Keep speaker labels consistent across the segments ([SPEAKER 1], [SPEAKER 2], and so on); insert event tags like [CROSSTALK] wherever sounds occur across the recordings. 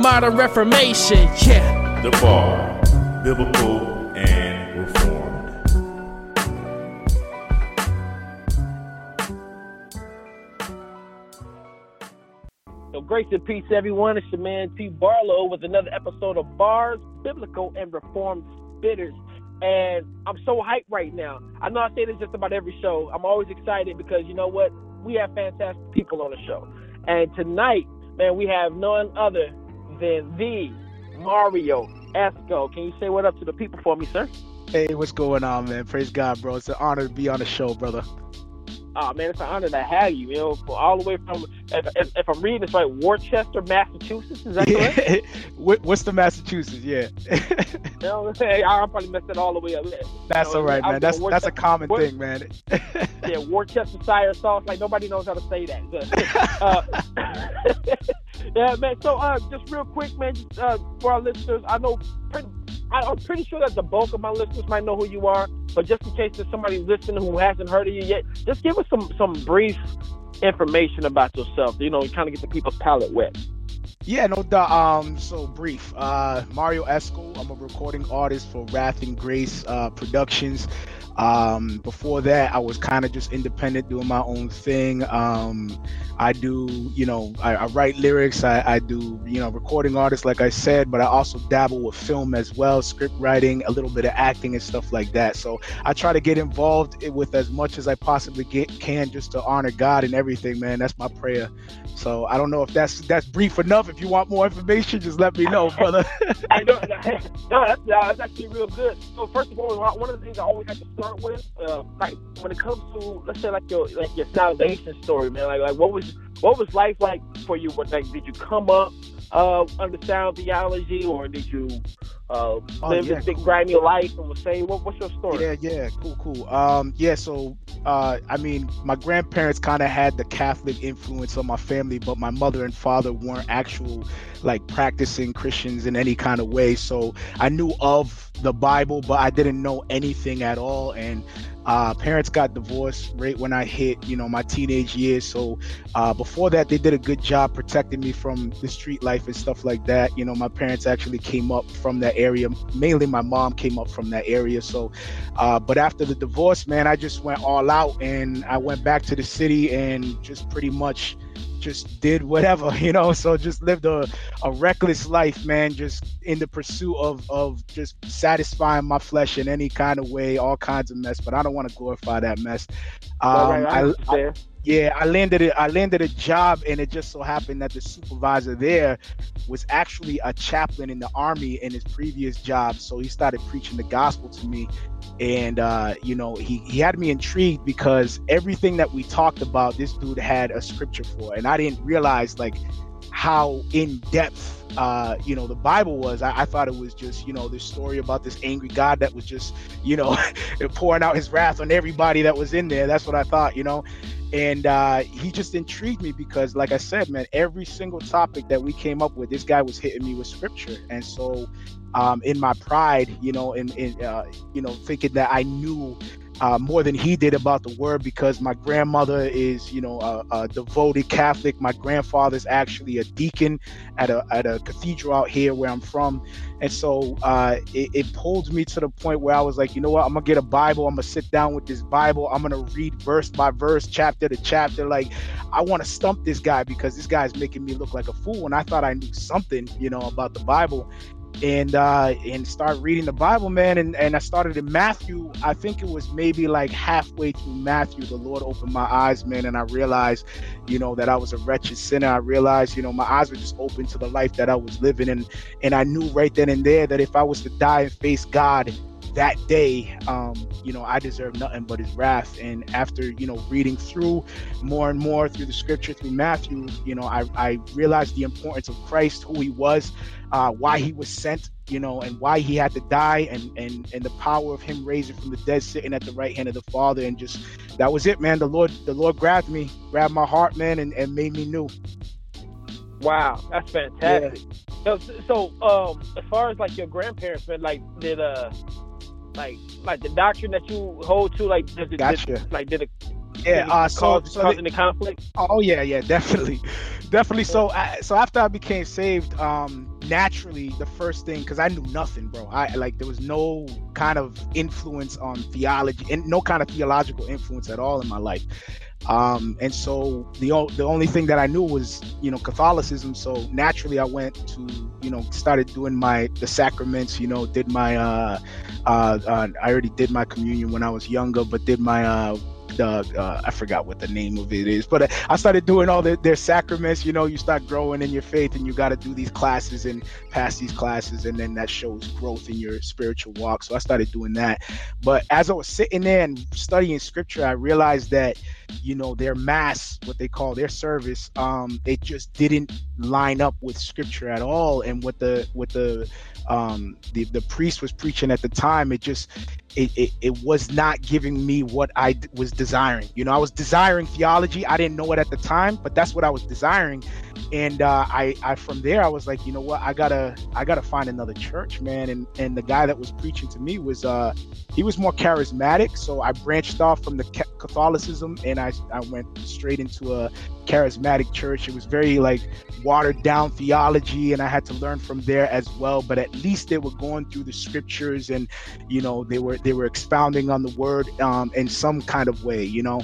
[SPEAKER 1] modern reformation. Yeah.
[SPEAKER 2] The Bar, Biblical and Reformed.
[SPEAKER 3] So grace and peace, everyone. It's your man T. Barlow with another episode of Bars, Biblical and Reformed Spitters. And I'm so hyped right now. I know I say this just about every show. I'm always excited because you know what? We have fantastic people on the show. And tonight, man, we have none other than the Marrio Esco. Can you say what up to the people for me, sir?
[SPEAKER 4] Hey, what's going on, man? Praise God, bro. It's an honor to be on the show, brother.
[SPEAKER 3] Oh man, it's an honor to have you. You know, all the way from if, if, if I'm reading this right, Worcester, Massachusetts. Is that [LAUGHS] correct?
[SPEAKER 4] What- What's the Massachusetts? Yeah,
[SPEAKER 3] You know what I'm probably messed it all the way up.
[SPEAKER 4] that's
[SPEAKER 3] You know,
[SPEAKER 4] all right, man. That's that's a common
[SPEAKER 3] Wor-
[SPEAKER 4] thing, man. [LAUGHS]
[SPEAKER 3] Yeah, Worcestershire sauce. Like nobody knows how to say that. [LAUGHS] uh, yeah, man. So, uh, just real quick, man, just, uh, for our listeners, I know, pretty, I, I'm pretty sure that the bulk of my listeners might know who you are, but just in case there's somebody listening who hasn't heard of you yet, just give us some some brief information about yourself. You know, kind of get the people's palate wet.
[SPEAKER 4] Yeah, no doubt. Um, so brief. Uh, Marrio Esco. I'm a recording artist for Wrath and Grace uh, Productions. Um, before that, I was kind of just independent, doing my own thing. Um, I do, you know, I, I write lyrics. I, I do, you know, recording artists, like I said, but I also dabble with film as well, script writing, a little bit of acting and stuff like that. So I try to get involved with as much as I possibly get can, just to honor God and everything, man. That's my prayer. So I don't know if that's that's brief enough. If you want more information, just let me know, brother. [LAUGHS]
[SPEAKER 3] I know, no, that's, that's actually real good. So first of all, one of the things I always have to start with, uh, like when it comes to let's say like your like your salvation story, man. Like like what was what was life like for you? What like did you come up uh, under sound theology, or did you uh,
[SPEAKER 4] Oh,
[SPEAKER 3] live
[SPEAKER 4] yeah,
[SPEAKER 3] this big
[SPEAKER 4] cool.
[SPEAKER 3] grimy life and was saying what, what's your story?
[SPEAKER 4] Yeah, yeah, cool, cool. Um, yeah, so uh, I mean, my grandparents kind of had the Catholic influence on my family, but my mother and father weren't actual like practicing Christians in any kind of way. So I knew of the Bible, but I didn't know anything at all. And uh, parents got divorced right when I hit, you know, my teenage years. So uh, before that, they did a good job protecting me from the street life and stuff like that. You know, my parents actually came up from that area. Mainly, my mom came up from that area. So, uh, but after the divorce, man, I just went all out and I went back to the city and just pretty much just did whatever, [LAUGHS] you know. So just lived a, a reckless life, man. Just in the pursuit of of just satisfying my flesh in any kind of way, all kinds of mess. But I don't want to glorify that mess. Um,
[SPEAKER 3] Right, right, I
[SPEAKER 4] I, I. Yeah, I landed it. I landed a job, and it just so happened that the supervisor there was actually a chaplain in the army in his previous job. So he started preaching the gospel to me, and uh, you know, he he had me intrigued because everything that we talked about, this dude had a scripture for, and I didn't realize like how in depth uh, you know the bible was I, I, thought it was just you know this story about this angry god that was just you know [LAUGHS] pouring out his wrath on everybody that was in there that's what i thought you know and uh, he just intrigued me because like i said man every single topic that we came up with this guy was hitting me with scripture. And so um, in my pride you know in, in uh, you know thinking that i knew uh, more than he did about the word because my grandmother is, you know, a, a devoted Catholic. My grandfather's actually a deacon at a at a cathedral out here where I'm from, and so uh, it, it pulled me to the point where I was like, you know what, I'm gonna get a Bible. I'm gonna sit down with this Bible. I'm gonna read verse by verse, chapter to chapter. Like, I want to stump this guy because this guy's making me look like a fool, and I thought I knew something, you know, about the Bible and uh and start reading the bible man. And and i started in matthew. I think it was maybe like halfway through matthew the lord opened my eyes man and i realized you know that i was a wretched sinner. I realized you know my eyes were just open to the life that i was living and and i knew right then and there that if i was to die and face god that day, um, you know, I deserve nothing but his wrath. And after, you know, reading through more and more through the scripture, through Matthew, you know, I, I realized the importance of Christ, who he was, uh, why he was sent, you know, and why he had to die and, and, and the power of him raising from the dead, sitting at the right hand of the Father. And just, that was it, man. The Lord, the Lord grabbed me, grabbed my heart, man, and, and made me new.
[SPEAKER 3] Wow, that's fantastic. Yeah. So, so, um, as far as like your grandparents, man, like did uh like like the doctrine that you hold to like did,
[SPEAKER 4] gotcha.
[SPEAKER 3] did, like did it
[SPEAKER 4] yeah uh, so,
[SPEAKER 3] cause, so causing the conflict?
[SPEAKER 4] Oh yeah yeah [LAUGHS] definitely. Definitely. So I, so after i became saved um naturally the first thing because i knew nothing bro i like there was no kind of influence on theology and no kind of theological influence at all in my life um, and so the the only thing that I knew was you know Catholicism. So naturally, I went to you know started doing my the sacraments. You know, did my uh, uh, uh I already did my communion when I was younger, but did my uh, the uh, I forgot what the name of it is, but I started doing all the, their sacraments. You know, you start growing in your faith, and you got to do these classes and pass these classes, and then that shows growth in your spiritual walk. So I started doing that. But as I was sitting there and studying scripture, I realized that you know their mass what they call their service um it just didn't line up with scripture at all and what the what the um the the priest was preaching at the time it just it, it, it was not giving me what I was desiring. You know, I was desiring theology. I didn't know it at the time, but that's what I was desiring. And uh, I, I from there I was like, you know what, I gotta I gotta find another church, man. And and the guy that was preaching to me was uh he was more charismatic, so I branched off from the Catholicism and I I went straight into a charismatic church. It was very like watered down theology, and I had to learn from there as well. But at least they were going through the scriptures, and you know they were they were expounding on the word um, in some kind of way, you know.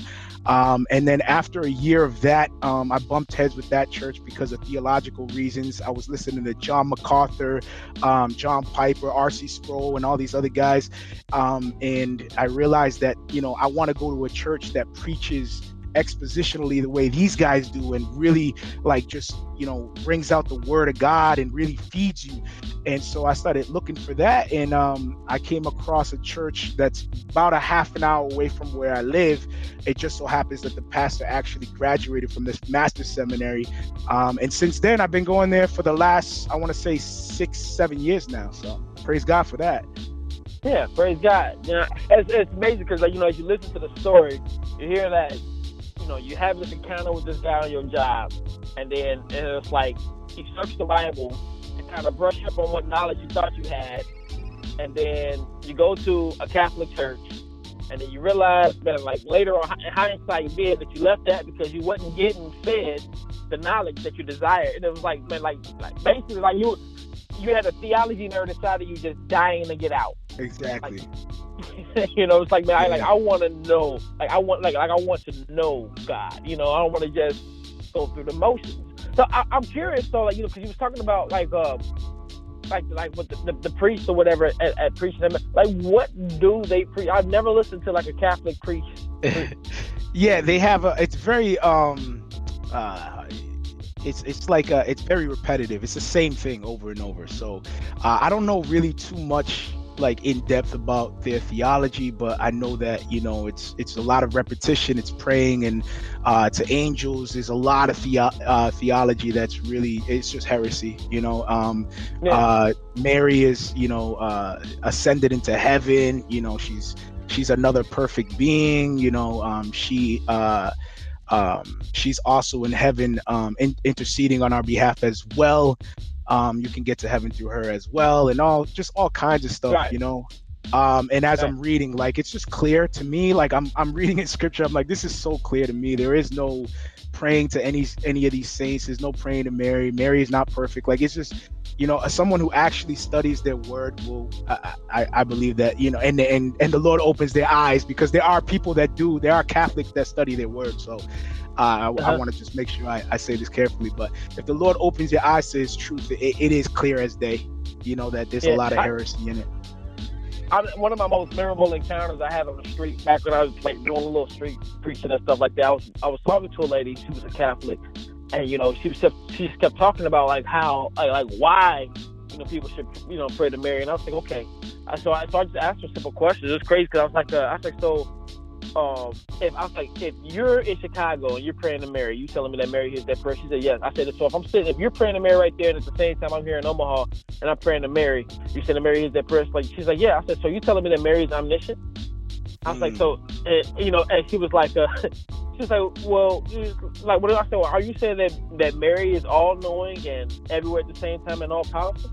[SPEAKER 4] Um, and then after a year of that, um, I bumped heads with that church because of theological reasons. I was listening to John MacArthur, um, John Piper, R.C. Sproul, and all these other guys. Um, and I realized that, you know, I want to go to a church that preaches expositionally the way these guys do and really like just you know brings out the word of god and really feeds you. And so i started looking for that and um, i came across a church that's about a half an hour away from where i live. It just so happens that the pastor actually graduated from this master seminary. Um, and since then i've been going there for the last i want to say six seven years now. So praise god for that.
[SPEAKER 3] Yeah, praise God. You know, it's, it's amazing because, like, you know, as you listen to the story, you hear that you know, you have this encounter with this guy on your job, and then and it's like you search the Bible and kind of brush up on what knowledge you thought you had, and then you go to a Catholic church, and then you realize that, like later on in hindsight, you did that you left that because you wasn't getting fed the knowledge that you desired. And it was like, man, like, like basically, like you you had a theology nerd inside of you just dying to get out.
[SPEAKER 4] Exactly.
[SPEAKER 3] Like, [LAUGHS] you know, it's like man, I like I want to know, like I want, like like I want to know God. You know, I don't want to just go through the motions. So I, am curious, though, like you know, because you was talking about like uh, like like with the, the, the priest or whatever at, at preaching. Like, what do they preach? I've never listened to like a Catholic priest. [LAUGHS]
[SPEAKER 4] Yeah, they have a. It's very um, uh, it's it's like a, it's very repetitive. It's the same thing over and over. So uh, I don't know really too much like in depth about their theology, but I know that you know it's it's a lot of repetition. It's praying and uh, to angels. There's a lot of the, uh, theology that's really it's just heresy. You know, um, yeah. uh, Mary is you know uh, ascended into heaven. You know, she's she's another perfect being. You know, um, she. Uh, um, she's also in heaven um, in, interceding on our behalf as well um, you can get to heaven through her as well and all just all kinds of stuff right. you know? Um, and as right. i'm reading like it's just clear to me like i'm i'm reading in scripture i'm like this is so clear to me. There is no praying to any any of these saints. There's no praying to mary. Mary is not perfect. Like it's just you know someone who actually studies their word will i i, I believe that you know and and and the lord opens their eyes because there are people that do there are catholics that study their word. So uh, I, uh-huh. I want to just make sure I, I, say this carefully, but if the Lord opens your eyes to His truth, it, it is clear as day. You know that there's yeah, a lot of heresy in it.
[SPEAKER 3] I, one of my most memorable encounters I had on the street back when I was like doing a little street preaching and stuff like that. I was I was talking to a lady. She was a Catholic, and you know she was she just kept talking about like how like, like why you know people should you know pray to Mary. And I was like, okay. I, so I so I just asked her simple questions. It was crazy because I was like, uh, I was like, so um, if I was like, if you're in Chicago and you're praying to Mary, you telling me that Mary is that prayer. She said, yes. I said, so if I'm sitting, if you're praying to Mary right there, and at the same time I'm here in Omaha and I'm praying to Mary, you said that Mary is that person? Like, she's like, yeah. I said, so you telling me that Mary is omniscient? I was mm. like, so, and, you know, and she was like, uh, [LAUGHS] she was like, well, like, what did I say? Well, are you saying that that Mary is all knowing and everywhere at the same time and all powerful?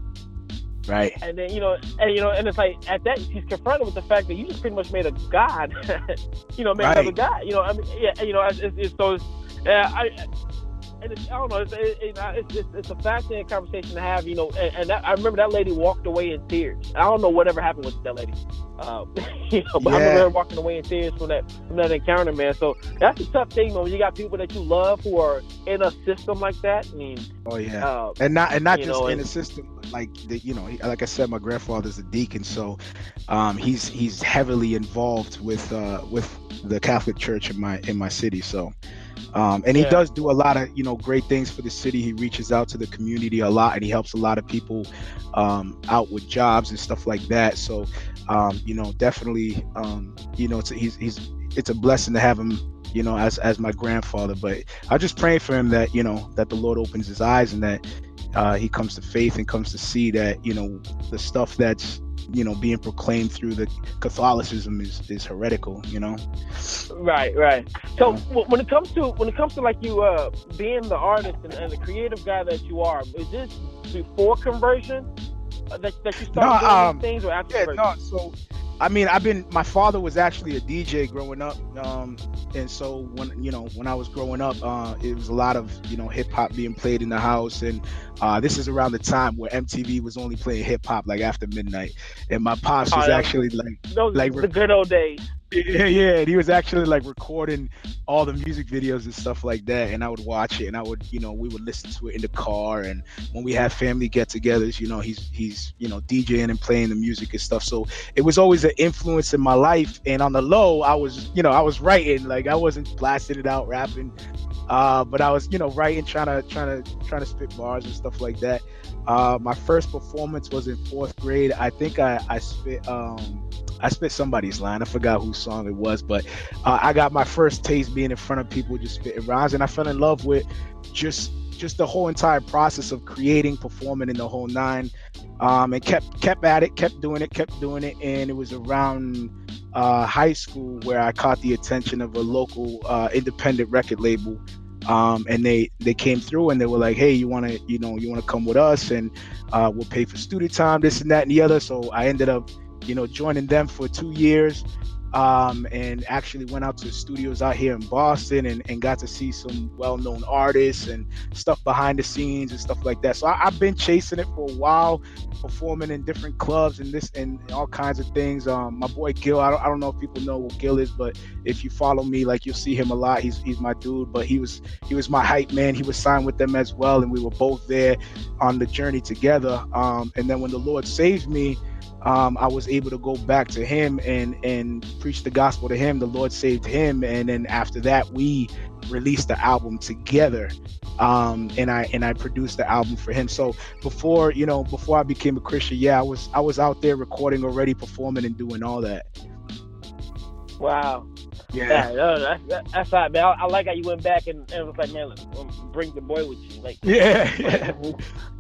[SPEAKER 4] Right.
[SPEAKER 3] And then you know, and you know, and it's like at that he's confronted with the fact that you just pretty much made a god. [LAUGHS] you know, made right. another god. You know, I mean, yeah, you know, it's, it's, it's so. Yeah, I and it's, I don't know. It's, it, it's, it's, it's, a fascinating conversation to have, you know. And, and that, I remember that lady walked away in tears. I don't know whatever happened with that lady, um, [LAUGHS] you know. But yeah. I remember her walking away in tears from that from that encounter, man. So that's a tough thing, man. When you got people that you love who are in a system like that. I mean,
[SPEAKER 4] oh yeah, uh, and not and not just know, in a system like the, you know, like I said, my grandfather's a deacon, so um, he's he's heavily involved with uh, with the Catholic Church in my in my city. So um, and he yeah. does do a lot of you know great things for the city. He reaches out to the community a lot, and he helps a lot of people um, out with jobs and stuff like that. So um, you know, definitely, um, you know, it's a, he's he's it's a blessing to have him you know as as my grandfather but i just pray for him that you know that the lord opens his eyes and that uh, he comes to faith and comes to see that you know the stuff that's you know being proclaimed through the Catholicism is is heretical. You know.
[SPEAKER 3] Right, right. So yeah. when it comes to when it comes to like you uh, being the artist and, and, the creative guy that you are, is this before conversion uh, that, that you started no, doing um, things or after yeah, conversion?
[SPEAKER 4] No, so I mean, I've been. My father was actually a DJ growing up, um, and so when you know when I was growing up, uh, it was a lot of you know hip hop being played in the house, and uh, this is around the time where MTV was only playing hip hop like after midnight, and my pops was oh, actually like
[SPEAKER 3] those
[SPEAKER 4] like
[SPEAKER 3] the good old days.
[SPEAKER 4] Yeah, yeah. And he was actually like recording all the music videos and stuff like that. And I would watch it and I would, you know, we would listen to it in the car. And when we had family get togethers, you know, he's he's, you know, DJing and playing the music and stuff. So it was always an influence in my life. And on the low, I was, you know, I was writing. Like I wasn't blasting it out, rapping. Uh, but I was, you know, writing, trying to trying to trying to spit bars and stuff like that. Uh, my first performance was in fourth grade. I think I, I spit um I spit somebody's line. I forgot whose song it was, but uh, I got my first taste being in front of people just spitting rhymes, and I fell in love with just just the whole entire process of creating, performing in the whole nine, um, and kept kept at it, kept doing it, kept doing it, and it was around uh, high school where I caught the attention of a local uh, independent record label. Um, and they they came through and they were like, hey, you want to you know you want to come with us and uh, we'll pay for studio time, this and that and the other. So I ended up you know, joining them for two years. Um, and actually went out to studios out here in Boston and, and got to see some well-known artists and stuff behind the scenes and stuff like that. So I, have been chasing it for a while, performing in different clubs and this and all kinds of things. Um, my boy Gil, I don't, I don't know if people know who Gil is, but if you follow me, like you'll see him a lot. He's he's my dude, but he was he was my hype man. He was signed with them as well, and we were both there on the journey together. Um, and then when the Lord saved me um, I was able to go back to him and and preach the gospel to him. The Lord saved him, and then after that, we released the album together. Um, and I and I produced the album for him. So before you know, before I became a Christian, yeah, I was I was out there recording already, performing and doing all that.
[SPEAKER 3] Wow. Yeah, yeah that's, that, that's right, man. I, I, like how you went back and, and was like, man, um, bring the boy with you. Like,
[SPEAKER 4] yeah, yeah.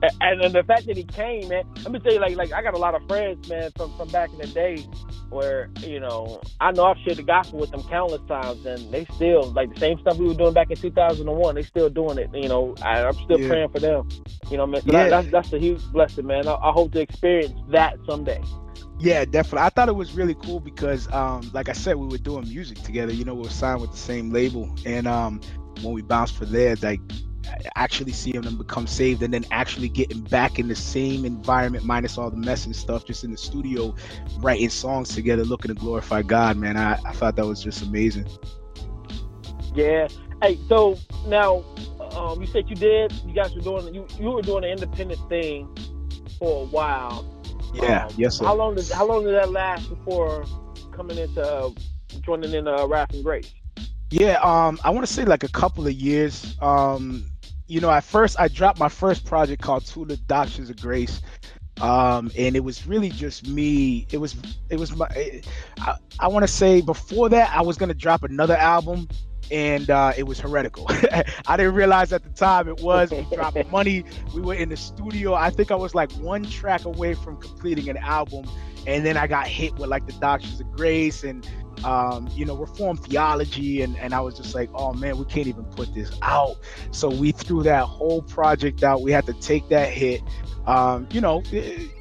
[SPEAKER 4] [LAUGHS]
[SPEAKER 3] and, and the fact that he came, man. Let me tell you, like, like I got a lot of friends, man, from from back in the day, where you know I know I've shared the gospel with them countless times, and they still like the same stuff we were doing back in 2001. They still doing it. You know, I, am still yeah. praying for them. You know, man. So yeah. that, that's that's a huge blessing, man. I, I hope to experience that someday.
[SPEAKER 4] Yeah, definitely. I thought it was really cool because, um, like I said, we were doing music together. You know, we were signed with the same label, and um, when we bounced for there, like actually seeing them become saved and then actually getting back in the same environment minus all the mess and stuff just in the studio writing songs together looking to glorify god man i, I thought that was just amazing
[SPEAKER 3] yeah hey so now um, you said you did you guys were doing you, you were doing an independent thing for a while
[SPEAKER 4] yeah. Um, yes. Sir.
[SPEAKER 3] How long did How long did that last before coming into uh, joining in uh, Wrath and Grace?
[SPEAKER 4] Yeah. Um. I want to say like a couple of years. Um. You know, at first I dropped my first project called Two Doctrines of Grace. Um, and it was really just me. It was, it was my. I, I want to say before that I was gonna drop another album, and uh, it was heretical. [LAUGHS] I didn't realize at the time it was. We dropped [LAUGHS] money. We were in the studio. I think I was like one track away from completing an album, and then I got hit with like the Doctrines of Grace and um, you know Reformed theology, and and I was just like, oh man, we can't even put this out. So we threw that whole project out. We had to take that hit. Um, you know. It,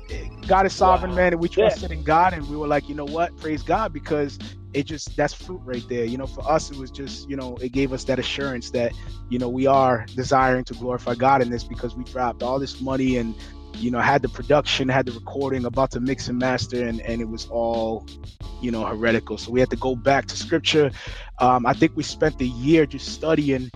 [SPEAKER 4] God is sovereign, wow. man, and we trusted yeah. in God, and we were like, you know what, praise God, because it just that's fruit right there. You know for us it was just you know it gave us that assurance that you know we are desiring to glorify god in this because we dropped all this money and you know had the production had the recording about to mix and master and and it was all you know heretical. So we had to go back to scripture. Um, i think we spent a year just studying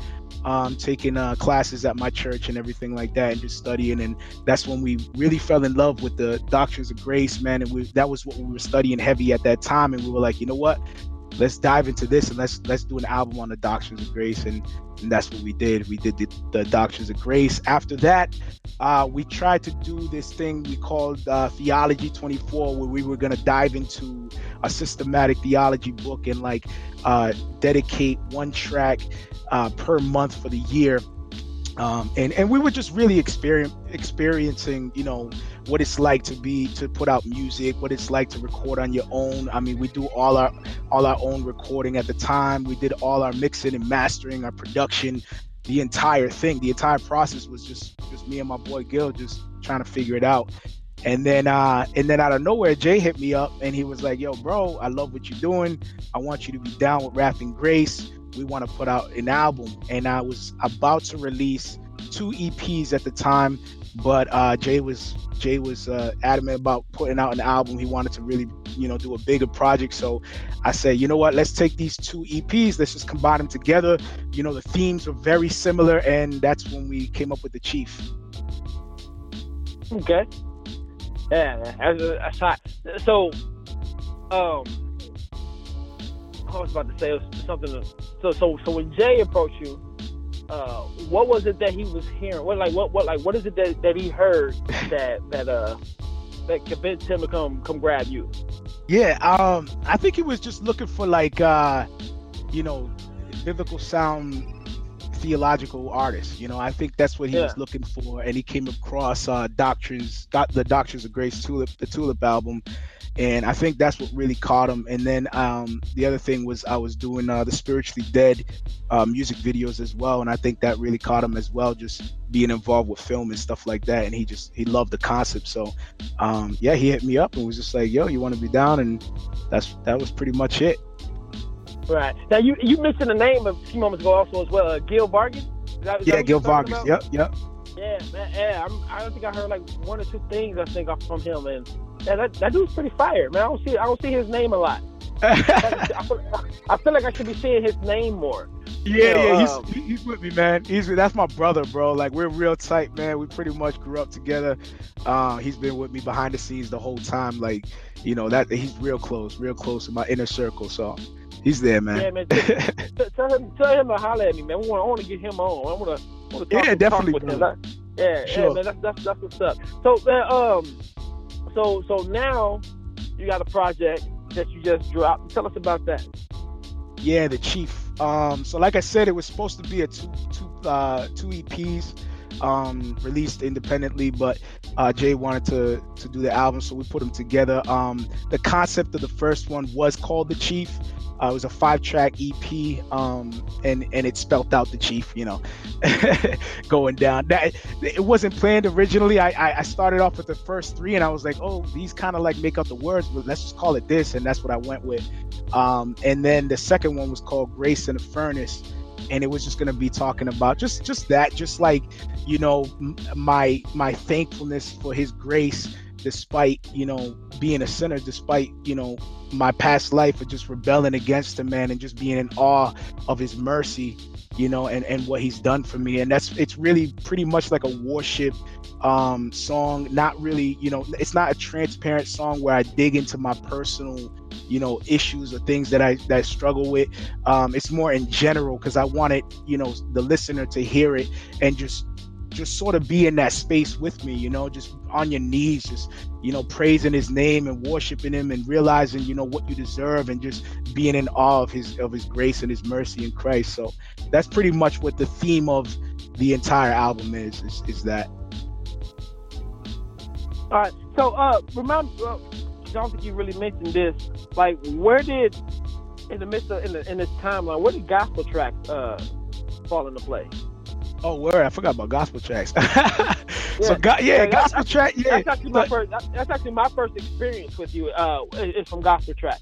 [SPEAKER 4] um, taking uh, classes at my church and everything like that, and just studying. And that's when we really fell in love with the doctrines of grace, man. And we, that was what we were studying heavy at that time. And we were like, you know what? Let's dive into this and let's let's do an album on the doctrines of grace. And, and that's what we did. We did the, the doctrines of grace. After that, uh, we tried to do this thing we called uh, Theology 24, where we were to dive into a systematic theology book and like uh, dedicate one track uh, per month for the year. Um, and and we were just really experience, experiencing, you know, what it's like to be to put out music, what it's like to record on your own. I mean, we do all our all our own recording at the time. We did all our mixing and mastering, our production, the entire thing. The entire process was just just me and my boy Gil just trying to figure it out. And then uh and then out of nowhere, Jay hit me up and he was like, "Yo, bro, I love what you're doing. I want you to be down with Wrath and Grace." We want to put out an album. And i was about to release two eps at the time but uh, jay was jay was uh, adamant about putting out an album. He wanted to really you know do a bigger project. So i said you know what? Let's take these two eps let's just combine them together. You know the themes are very similar and that's when we came up with the chief.
[SPEAKER 3] Okay. Yeah that's, that's hot so um I was about to say something. So, so, so when Jay approached you, uh, what was it that he was hearing? What, like, what, what, like, what is it that, that he heard that that uh that convinced him to come come grab you?
[SPEAKER 4] Yeah, um, I think he was just looking for like, uh, you know, biblical sound theological artists. You know, I think that's what he yeah. was looking for, and he came across uh, doctrines, got the Doctrines of Grace Tulip, the Tulip album, and I think that's what really caught him. And then um, the other thing was I was doing uh, the spiritually dead uh, music videos as well, and I think that really caught him as well, just being involved with film and stuff like that. And he just he loved the concept. So um, yeah, he hit me up and was just like, "Yo, you want to be down?" And that's that was pretty much it.
[SPEAKER 3] Right now, you you mentioned the name of a few moments ago also as well, uh, Gil Vargas. Is
[SPEAKER 4] that, is yeah, Gil Vargas. About? Yep, yep.
[SPEAKER 3] Yeah, man. Yeah, I'm, I don't think I heard like one or two things I think from him, and yeah, that, that dude's pretty fired, man. I don't see I don't see his name a lot. [LAUGHS] I, feel, I feel like I should be seeing his name more.
[SPEAKER 4] Yeah,
[SPEAKER 3] You know,
[SPEAKER 4] yeah, he's
[SPEAKER 3] um,
[SPEAKER 4] he's with me, man. He's that's my brother, bro. Like we're real tight, man. We pretty much grew up together. Uh, he's been with me behind the scenes the whole time. Like, you know, that he's real close, real close in my inner circle. So he's there, man.
[SPEAKER 3] Yeah, man. [LAUGHS] T- tell him, tell him to holler at me, man. We want, I want to get him on. I want to, want to talk,
[SPEAKER 4] Yeah,
[SPEAKER 3] talk
[SPEAKER 4] definitely,
[SPEAKER 3] with him.
[SPEAKER 4] bro.
[SPEAKER 3] That- yeah, yeah, man. That's, that's that's what's up. So, man, um, so so now you got a project that you just dropped. Tell us about that.
[SPEAKER 4] Yeah, the chief. Um, so like I said, it was supposed to be a two two uh two EPs um released independently, but uh Jay wanted to to do the album, so we put them together. Um the concept of the first one was called The Chief. Uh, it was a five track EP, um, and and it spelt out the chief, you know, [LAUGHS] going down. That it wasn't planned originally. I, I I started off with the first three, and I was like, oh, these kind of like make up the words, but let's just call it this, and that's what I went with. Um, and then the second one was called Grace in the Furnace, and it was just gonna be talking about just just that, just like you know my my thankfulness for His grace, despite you know being a sinner, despite you know my past life of just rebelling against Him, man, and just being in awe of His mercy, you know, and and what He's done for me, and that's it's really pretty much like a worship um song. Not really you know it's not a transparent song where i dig into my personal you know issues or things that i that I struggle with. Um it's more in general because i wanted you know the listener to hear it and just just sort of be in that space with me you know just on your knees just you know praising his name and worshiping him and realizing you know what you deserve and just being in awe of his of his grace and his mercy in christ so that's pretty much what the theme of the entire album is is, is that
[SPEAKER 3] All right. So, uh, remember, uh, I don't think you really mentioned this. Like, where did in the midst of in, the, in this timeline, where did gospel tracks uh fall into play?
[SPEAKER 4] Oh, word! I forgot about gospel tracks. [LAUGHS] so,
[SPEAKER 3] Yeah.
[SPEAKER 4] go, yeah,
[SPEAKER 3] Yeah,
[SPEAKER 4] gospel track. Yeah,
[SPEAKER 3] That's actually my first. That's actually my first experience with you. Uh, is is from gospel track.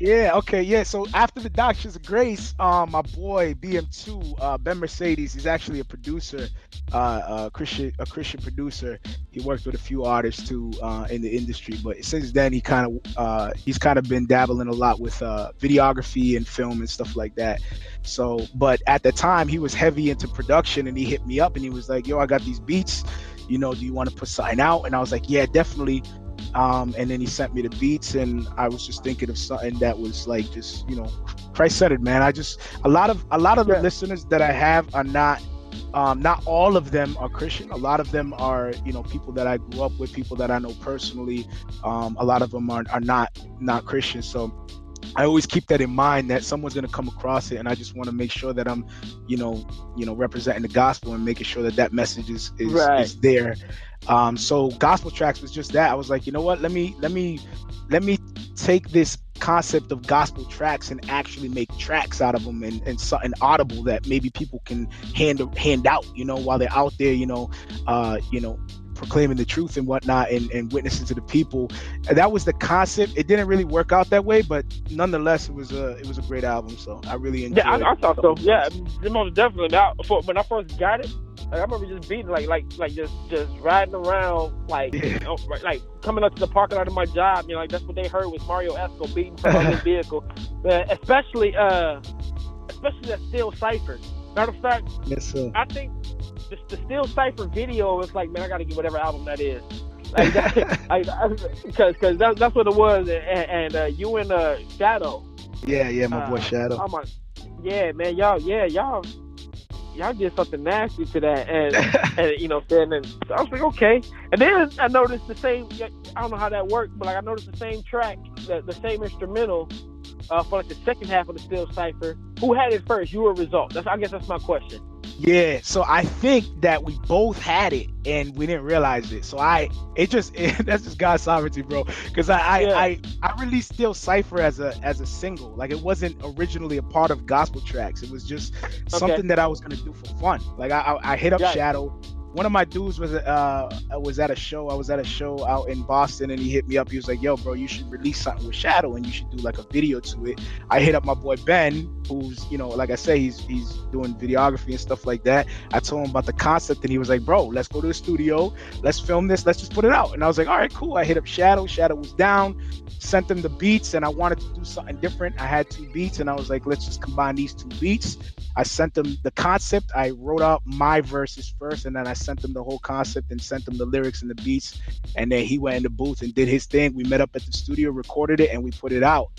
[SPEAKER 4] Yeah. Okay, yeah. So after the Doctrines of Grace, um, my boy BM2, uh, Ben Mercedes, he's actually a producer, uh, a Christian, a Christian producer. He worked with a few artists too uh, in the industry, but since then he kind of, uh, he's kind of been dabbling a lot with uh, videography and film and stuff like that. So, but at the time he was heavy into production, and he hit me up and he was like, "Yo, I got these beats." you know, do you want to put something out? And I was like, yeah, definitely. Um, and then he sent me the beats, and I was just thinking of something that was like just, you know, Christ centered, man. I just a lot of a lot of the listeners that I have are not. Um, not all of them are Christian. A lot of them are, you know, people that I grew up with, people that I know personally. Um, a lot of them are, are not not Christian. So I always keep that in mind that someone's gonna come across it, and I just want to make sure that I'm, you know, you know, representing the gospel and making sure that that message is is,
[SPEAKER 3] Right.
[SPEAKER 4] is there. Um, so gospel tracks was just that. I was like, you know what? Let me let me let me take this concept of gospel tracks and actually make tracks out of them and, and something audible that maybe people can hand hand out, you know, while they're out there, you know, uh, you know, proclaiming the truth and whatnot and, and witnessing to the people. And that was the concept. It didn't really work out that way, but nonetheless, it was a it was a great album. So I really enjoyed. It.
[SPEAKER 3] Yeah, I, I thought so. Yeah, most definitely. Now, for, when I first got it, like, I remember just being like, like, like just, just riding around, like,
[SPEAKER 4] Yeah.
[SPEAKER 3] you know, like coming up to the parking lot of my job. You know, like that's what they heard was Marrio Esco beating from his [LAUGHS] vehicle, uh, especially, uh, especially that Steel Cipher. Matter of fact,
[SPEAKER 4] Yes, sir.
[SPEAKER 3] I think the, the Steel Cipher video was like, man, I got to get whatever album that is. Like, [LAUGHS] that, like, because because that, that's what it was, and, and uh, you and uh, Shadow.
[SPEAKER 4] Yeah, yeah, my boy
[SPEAKER 3] Uh,
[SPEAKER 4] Shadow.
[SPEAKER 3] I'm like, yeah, man, y'all, yeah, y'all, y'all did something nasty to that, and [LAUGHS] and you know, then and so I was like, okay, and then I noticed the same. I don't know how that worked, but like I noticed the same track, the, the same instrumental. Uh, for like the second half of the Steel Cipher, who had it first? You or Result? That's I guess that's my question.
[SPEAKER 4] Yeah, so I think that we both had it and we didn't realize it. So I, it just [LAUGHS] that's just God's sovereignty, bro. Because I, I,
[SPEAKER 3] Yeah.
[SPEAKER 4] I, I released Still Cipher as a as a single. Like it wasn't originally a part of gospel tracks. It was just something that I was gonna do for fun. Like I, I, I hit up
[SPEAKER 3] Yeah.
[SPEAKER 4] Shadow. One of my dudes was uh was at a show. I was at a show out in Boston, and he hit me up. He was like, "Yo, bro, you should release something with Shadow, and you should do like a video to it." I hit up my boy Ben, who's you know, like I say, he's he's doing videography and stuff like that. I told him about the concept, and he was like, "Bro, let's go to the studio, let's film this, let's just put it out." And I was like, "All right, cool." I hit up Shadow. Shadow was down, sent them the beats, and I wanted to do something different. I had two beats, and I was like, "Let's just combine these two beats." I sent them the concept. I wrote out my verses first, and then I sent them the whole concept and sent them the lyrics and the beats. And then he went in the booth and did his thing. We met up at the studio, recorded it, and we put it out.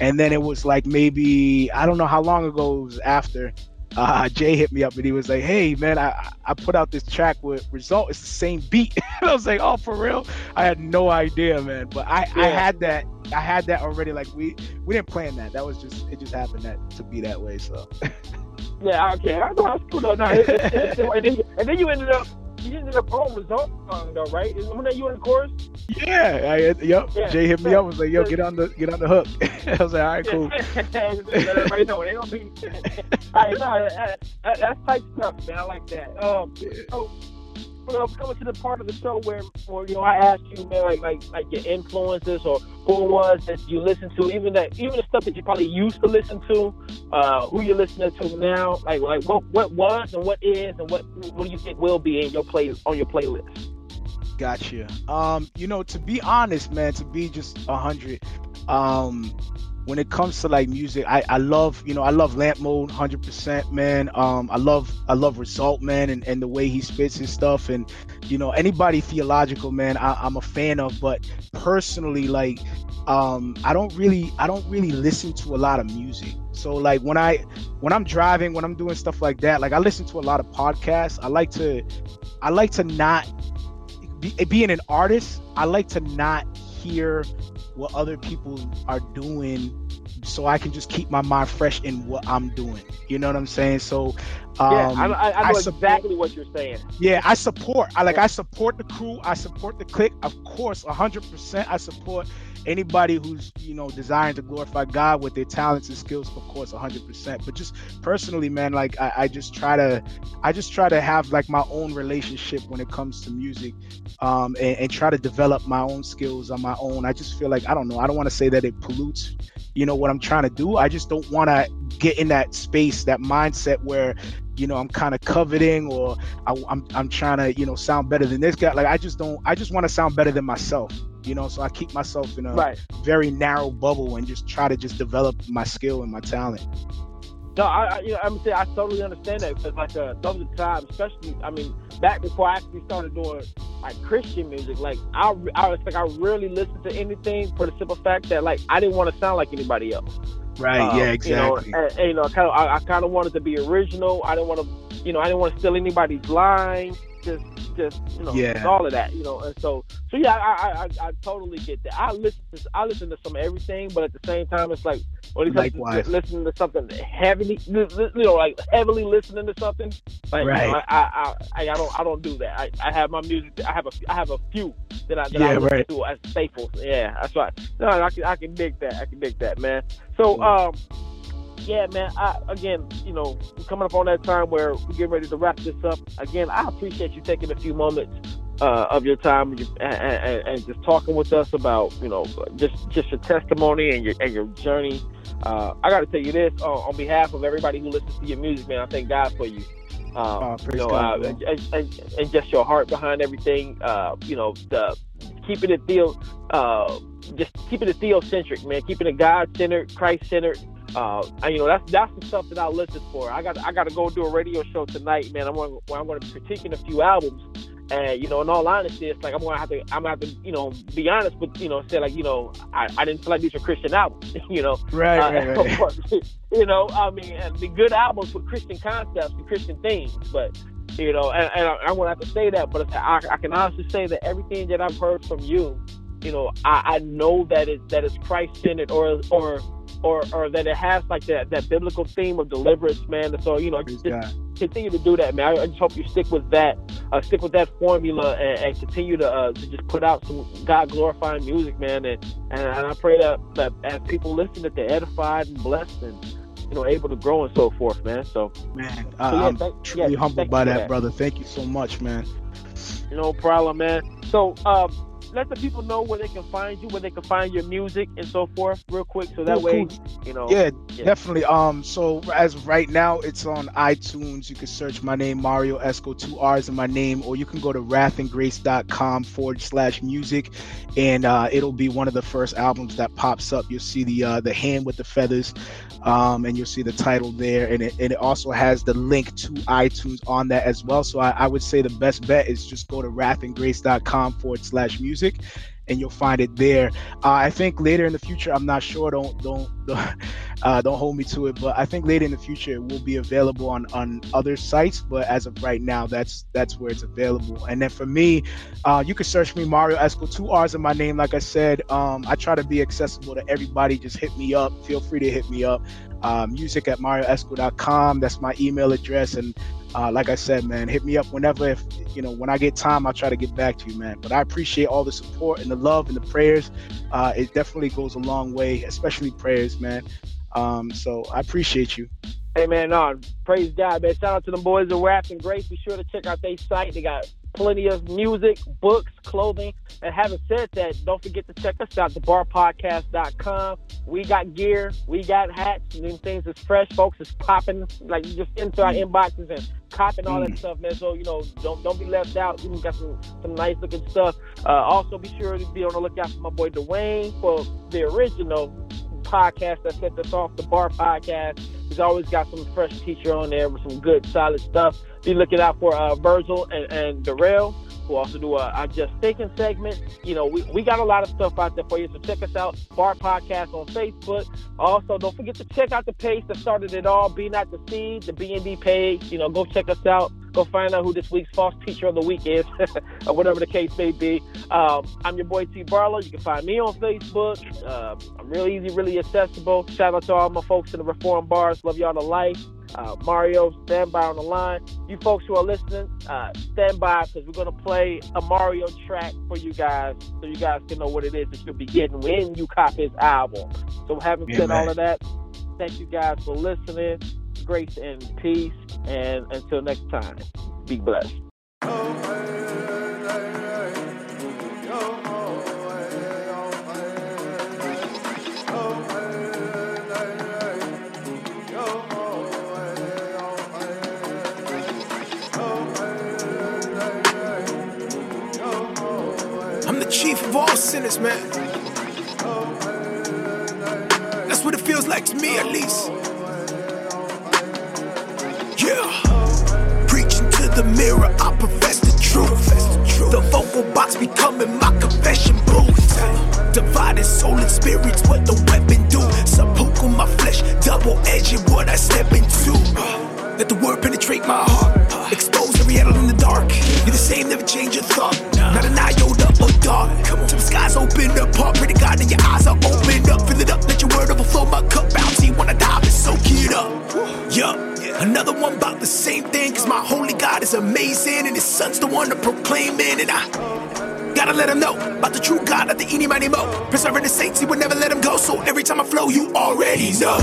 [SPEAKER 4] And then it was like maybe I don't know how long ago it was after. Uh, Jay hit me up and he was like, "Hey man, I I put out this track with Result. It's the same beat." and I was like, "Oh, for real?" I had no idea, man. But I
[SPEAKER 3] Yeah.
[SPEAKER 4] I had that I had that already. Like we we didn't plan that. That was just it just happened that to be that way. So
[SPEAKER 3] Yeah, okay. I that's cool though. No, it, it, it, it, and, then, and then you ended up you ended up on result song though, right? Is when you in the chorus?
[SPEAKER 4] yeah, I, yep.
[SPEAKER 3] Yeah.
[SPEAKER 4] Jay hit me up was like, "Yo, get on the get on the hook." [LAUGHS] I was like, "All right, cool." [LAUGHS]
[SPEAKER 3] Let everybody know they don't be. [LAUGHS] That, that, that's type stuff, man. I like that. Um, so well, coming to the part of the show where, where you know, I asked you, man, like, like, like your influences or who it was that you listen to, even that, even the stuff that you probably used to listen to, uh, who you're listening to now, like, like what, what was and what is and what, what do you think will be in your play on your playlist?
[SPEAKER 4] Gotcha. Um, you know, to be honest, man, to be just a hundred, um, when it comes to like music, I, I love, you know, I love Lamp Mode, hundred percent, man. Um, I love, I love Result, man, and, and the way he spits his stuff, and you know, anybody theological, man, I, I'm a fan of. But personally, like, um, I don't really, I don't really listen to a lot of music. So like when I, when I'm driving, when I'm doing stuff like that, like I listen to a lot of podcasts. I like to, I like to not be, being an artist, I like to not hear what other people are doing so I can just keep my mind fresh in what I'm doing. You know what I'm saying? So um
[SPEAKER 3] yeah, I, I, I know
[SPEAKER 4] support-
[SPEAKER 3] exactly what you're saying.
[SPEAKER 4] yeah, I support. I like I support the crew. I support the clique. Of course, 100% I support anybody who's, you know, desiring to glorify God with their talents and skills, of course, 100%. But just personally, man, like I, I just try to I just try to have like my own relationship when it comes to music um and, and try to develop my own skills on my own. I just feel like I don't know, I don't want to say that it pollutes, you know, what I'm trying to do. I just don't want to get in that space, that mindset where you know, I'm kind of coveting or I, I'm I'm trying to you know sound better than this guy. Like I just don't. I just want to sound better than myself. You know, so I keep myself in a
[SPEAKER 3] Right.
[SPEAKER 4] very narrow bubble and just try to just develop my skill and my talent.
[SPEAKER 3] No, I, I you know, I'm saying I totally understand that because like uh, those are times, especially I mean, back before I actually started doing like Christian music, like I, I was like I rarely listened to anything for the simple fact that like I didn't want to sound like anybody else.
[SPEAKER 4] Right.
[SPEAKER 3] Um,
[SPEAKER 4] yeah. Exactly.
[SPEAKER 3] You know, and, and, you know, kind of, I, I kind of wanted to be original. I didn't want to, you know, I didn't want to steal anybody's line. Just, just, you know,
[SPEAKER 4] Yeah.
[SPEAKER 3] all of that, you know. And so, so yeah, I, I, I, I totally get that. I listen to, I listen to some everything, but at the same time, it's like when it comes
[SPEAKER 4] Likewise.
[SPEAKER 3] to listening to something heavily, you know, like heavily listening to something, like,
[SPEAKER 4] Right.
[SPEAKER 3] you know, I, I, I, I don't, I don't do that. I, I have my music. I have a, I have a few that I, that I
[SPEAKER 4] Yeah,
[SPEAKER 3] listen
[SPEAKER 4] right.
[SPEAKER 3] to as staples. Yeah, that's right. No, I can, I can dig that. I can dig that, man. So,
[SPEAKER 4] Cool.
[SPEAKER 3] um, yeah, man. I, again, you know, we're coming up on that time where we're getting ready to wrap this up. Again, I appreciate you taking a few moments uh, of your time and, and, and, and just talking with us about, you know, just just your testimony and your and your journey. Uh, I got to tell you this uh, on behalf of everybody who listens to your music, man. I thank God for you. Um,
[SPEAKER 4] Oh,
[SPEAKER 3] you know,
[SPEAKER 4] God,
[SPEAKER 3] uh, and, and, and just your heart behind everything. Uh, you know, the keeping it theo, uh, just keeping it theocentric, man. Keeping it God centered, Christ centered. Uh, and, you know, that's that's the stuff that I listen for. I got I got to go do a radio show tonight, man. I'm going where I'm going to be critiquing a few albums. And you know, in all honesty, it's like I'm gonna have to, I'm gonna have to, you know, be honest with, you know, say like, you know, I, I didn't feel like these were Christian albums, [LAUGHS] you know,
[SPEAKER 4] right.
[SPEAKER 3] uh,
[SPEAKER 4] Right. Right. [LAUGHS]
[SPEAKER 3] you know, I mean, and the good albums with Christian concepts and Christian themes, but you know, and, and I, I'm gonna have to say that, but I, I can honestly say that everything that I've heard from you, you know, I, I know that it that it's Christ centered or or or or that it has like that that biblical theme of deliverance, man. And so you know, just continue to do that, man. I, I just hope you stick with that, uh, stick with that formula, and, and continue to uh, to just put out some God glorifying music, man. And, and and I pray that that as people listen, that they're edified and blessed, and you know, able to grow and so forth, man. So
[SPEAKER 4] Man,
[SPEAKER 3] So,
[SPEAKER 4] I,
[SPEAKER 3] yeah,
[SPEAKER 4] I'm
[SPEAKER 3] thank-
[SPEAKER 4] truly
[SPEAKER 3] yeah,
[SPEAKER 4] humbled by that,
[SPEAKER 3] that.
[SPEAKER 4] brother. Thank you so much, man.
[SPEAKER 3] no problem, man. So um, let the people know where they can find you, where they can find your music and so forth, real quick, so that
[SPEAKER 4] Cool,
[SPEAKER 3] way,
[SPEAKER 4] cool.
[SPEAKER 3] you know.
[SPEAKER 4] Yeah,
[SPEAKER 3] Yeah.
[SPEAKER 4] definitely. Um, so as of right now, it's on iTunes. You can search my name, Marrio Esco, two R's in my name, or you can go to wrathandgrace.com forward slash music, and uh, it'll be one of the first albums that pops up. You'll see the uh, the hand with the feathers, um, and you'll see the title there, and it, and it also has the link to iTunes on that as well. So I, I would say the best bet is just go to wrathandgrace.com forward slash music. And you'll find it there. Uh, I think later in the future, I'm not sure. Don't don't don't, [LAUGHS] uh, don't hold me to it, but I think later in the future it will be available on on other sites. But as of right now, that's that's where it's available. And then for me, uh, you can search me Marrio Esco, two R's in my name. Like I said, um, I try to be accessible to everybody. Just hit me up. Feel free to hit me up. Uh, music at marrioesco.com. That's my email address. And uh, like I said, man, hit me up whenever. If you know when I get time, I'll try to get back to you, man. But I appreciate all the support and the love and the prayers. Uh, it definitely goes a long way, especially prayers, man. Um, so I appreciate you.
[SPEAKER 3] Hey man, no, praise God, man. Shout out to the boys of Wrath and Grace. Be sure to check out their site. They got plenty of music, books, clothing. And having said that, don't forget to check us out, thebarpodcast.com. We got gear, we got hats, and things is fresh, folks. It's popping. Like you just into our inboxes and copping all that stuff, man. So, you know, don't don't be left out. We got some, some nice looking stuff. Uh, also be sure to be on the lookout for my boy Dwayne for the original podcast that set us off, the Bar Podcast. He's always got some fresh teacher on there with some good, solid stuff. Be looking out for uh, Virgil and, and Darrell, who also do a, a Just Thinking segment. You know, we, we got a lot of stuff out there for you, so check us out, Bar Podcast on Facebook. Also, don't forget to check out the page that started it all, Be Not Deceived, the BND page. You know, go check us out. Go find out who this week's false teacher of the week is, [LAUGHS] or whatever the case may be. Um, I'm your boy T Barlow. You can find me on Facebook. Uh, I'm real easy, really accessible. Shout out to all my folks in the Reform Bars. Love y'all to life. Uh, Marrio, stand by on the line. You folks who are listening, uh, stand by because we're gonna play a Marrio track for you guys, so you guys can know what it is that you'll be getting when you cop his album. So, having
[SPEAKER 4] Yeah,
[SPEAKER 3] said
[SPEAKER 4] man.
[SPEAKER 3] all of that, thank you guys for listening. Grace and peace, and until next time, be blessed.
[SPEAKER 5] I'm of all sinners, man. That's what it feels like to me, at least. Yeah. Preaching to the mirror, I profess the truth. The vocal box becoming my confession booth. Divided soul and spirits, what the weapon do. Sepulchre my flesh, double edged what I step into. Let the word penetrate my heart. Expose every idol in the dark. You're the same, never change your thought. Not an iota or dart. Skies open up. Pray to God and your eyes are opened up. Fill it up, let your word overflow my cup. Bounty when I dive and soak it up. Yup. Another one about the same thing, cause my holy God is amazing, and his son's the one to proclaim it, and I Gotta let him know about the true God of the eeny miny mo. Preserving the saints, he would never let him go. So every time I flow, you already know.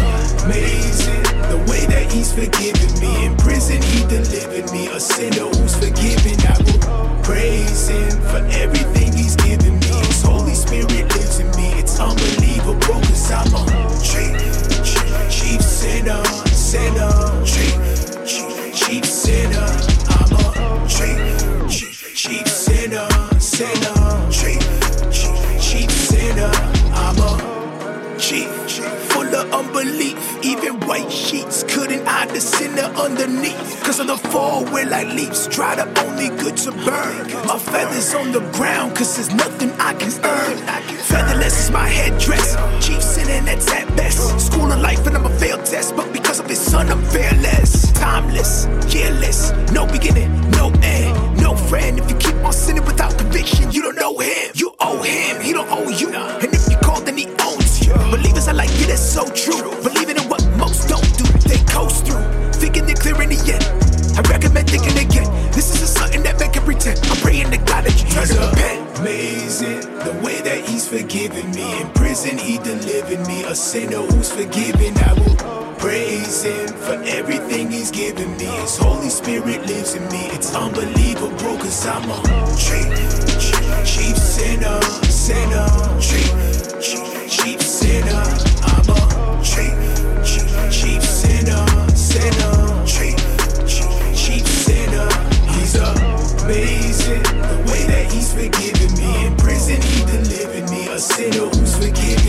[SPEAKER 5] Amazing the way that he's forgiven me. In prison, he delivered me. A sinner who's forgiven. I will praise him for everything cause I'm a chief, chief, chief sinner, sinner, chief, chief, chief sinner. The sinner underneath. Cause of the fall, we're like leaves, dry the only good to burn. My feathers on the ground, cause there's nothing I can earn. Featherless is my headdress, chief sinner, that's at best. School of life, and I'm a failed test, but because of his son, I'm fearless. Timeless, yearless, no beginning, no end, no friend. If you keep on sinning without conviction, you don't know him. You owe him, he don't owe you. And if you call, then he owns you. Believers are like, yeah, that's so true. Forgiven me. In prison, He delivered me. A sinner who's forgiven. I will praise Him for everything He's given me. His Holy Spirit lives in me. It's unbelievable, cause I'm a chief, cheap sinner, sinner, cheap, cheap, cheap sinner. I'm a cheap, cheap, cheap sinner, sinner, cheap, cheap, cheap sinner. He's amazing the way that he's forgiven me in prison. He delivered sinner who's forgiven.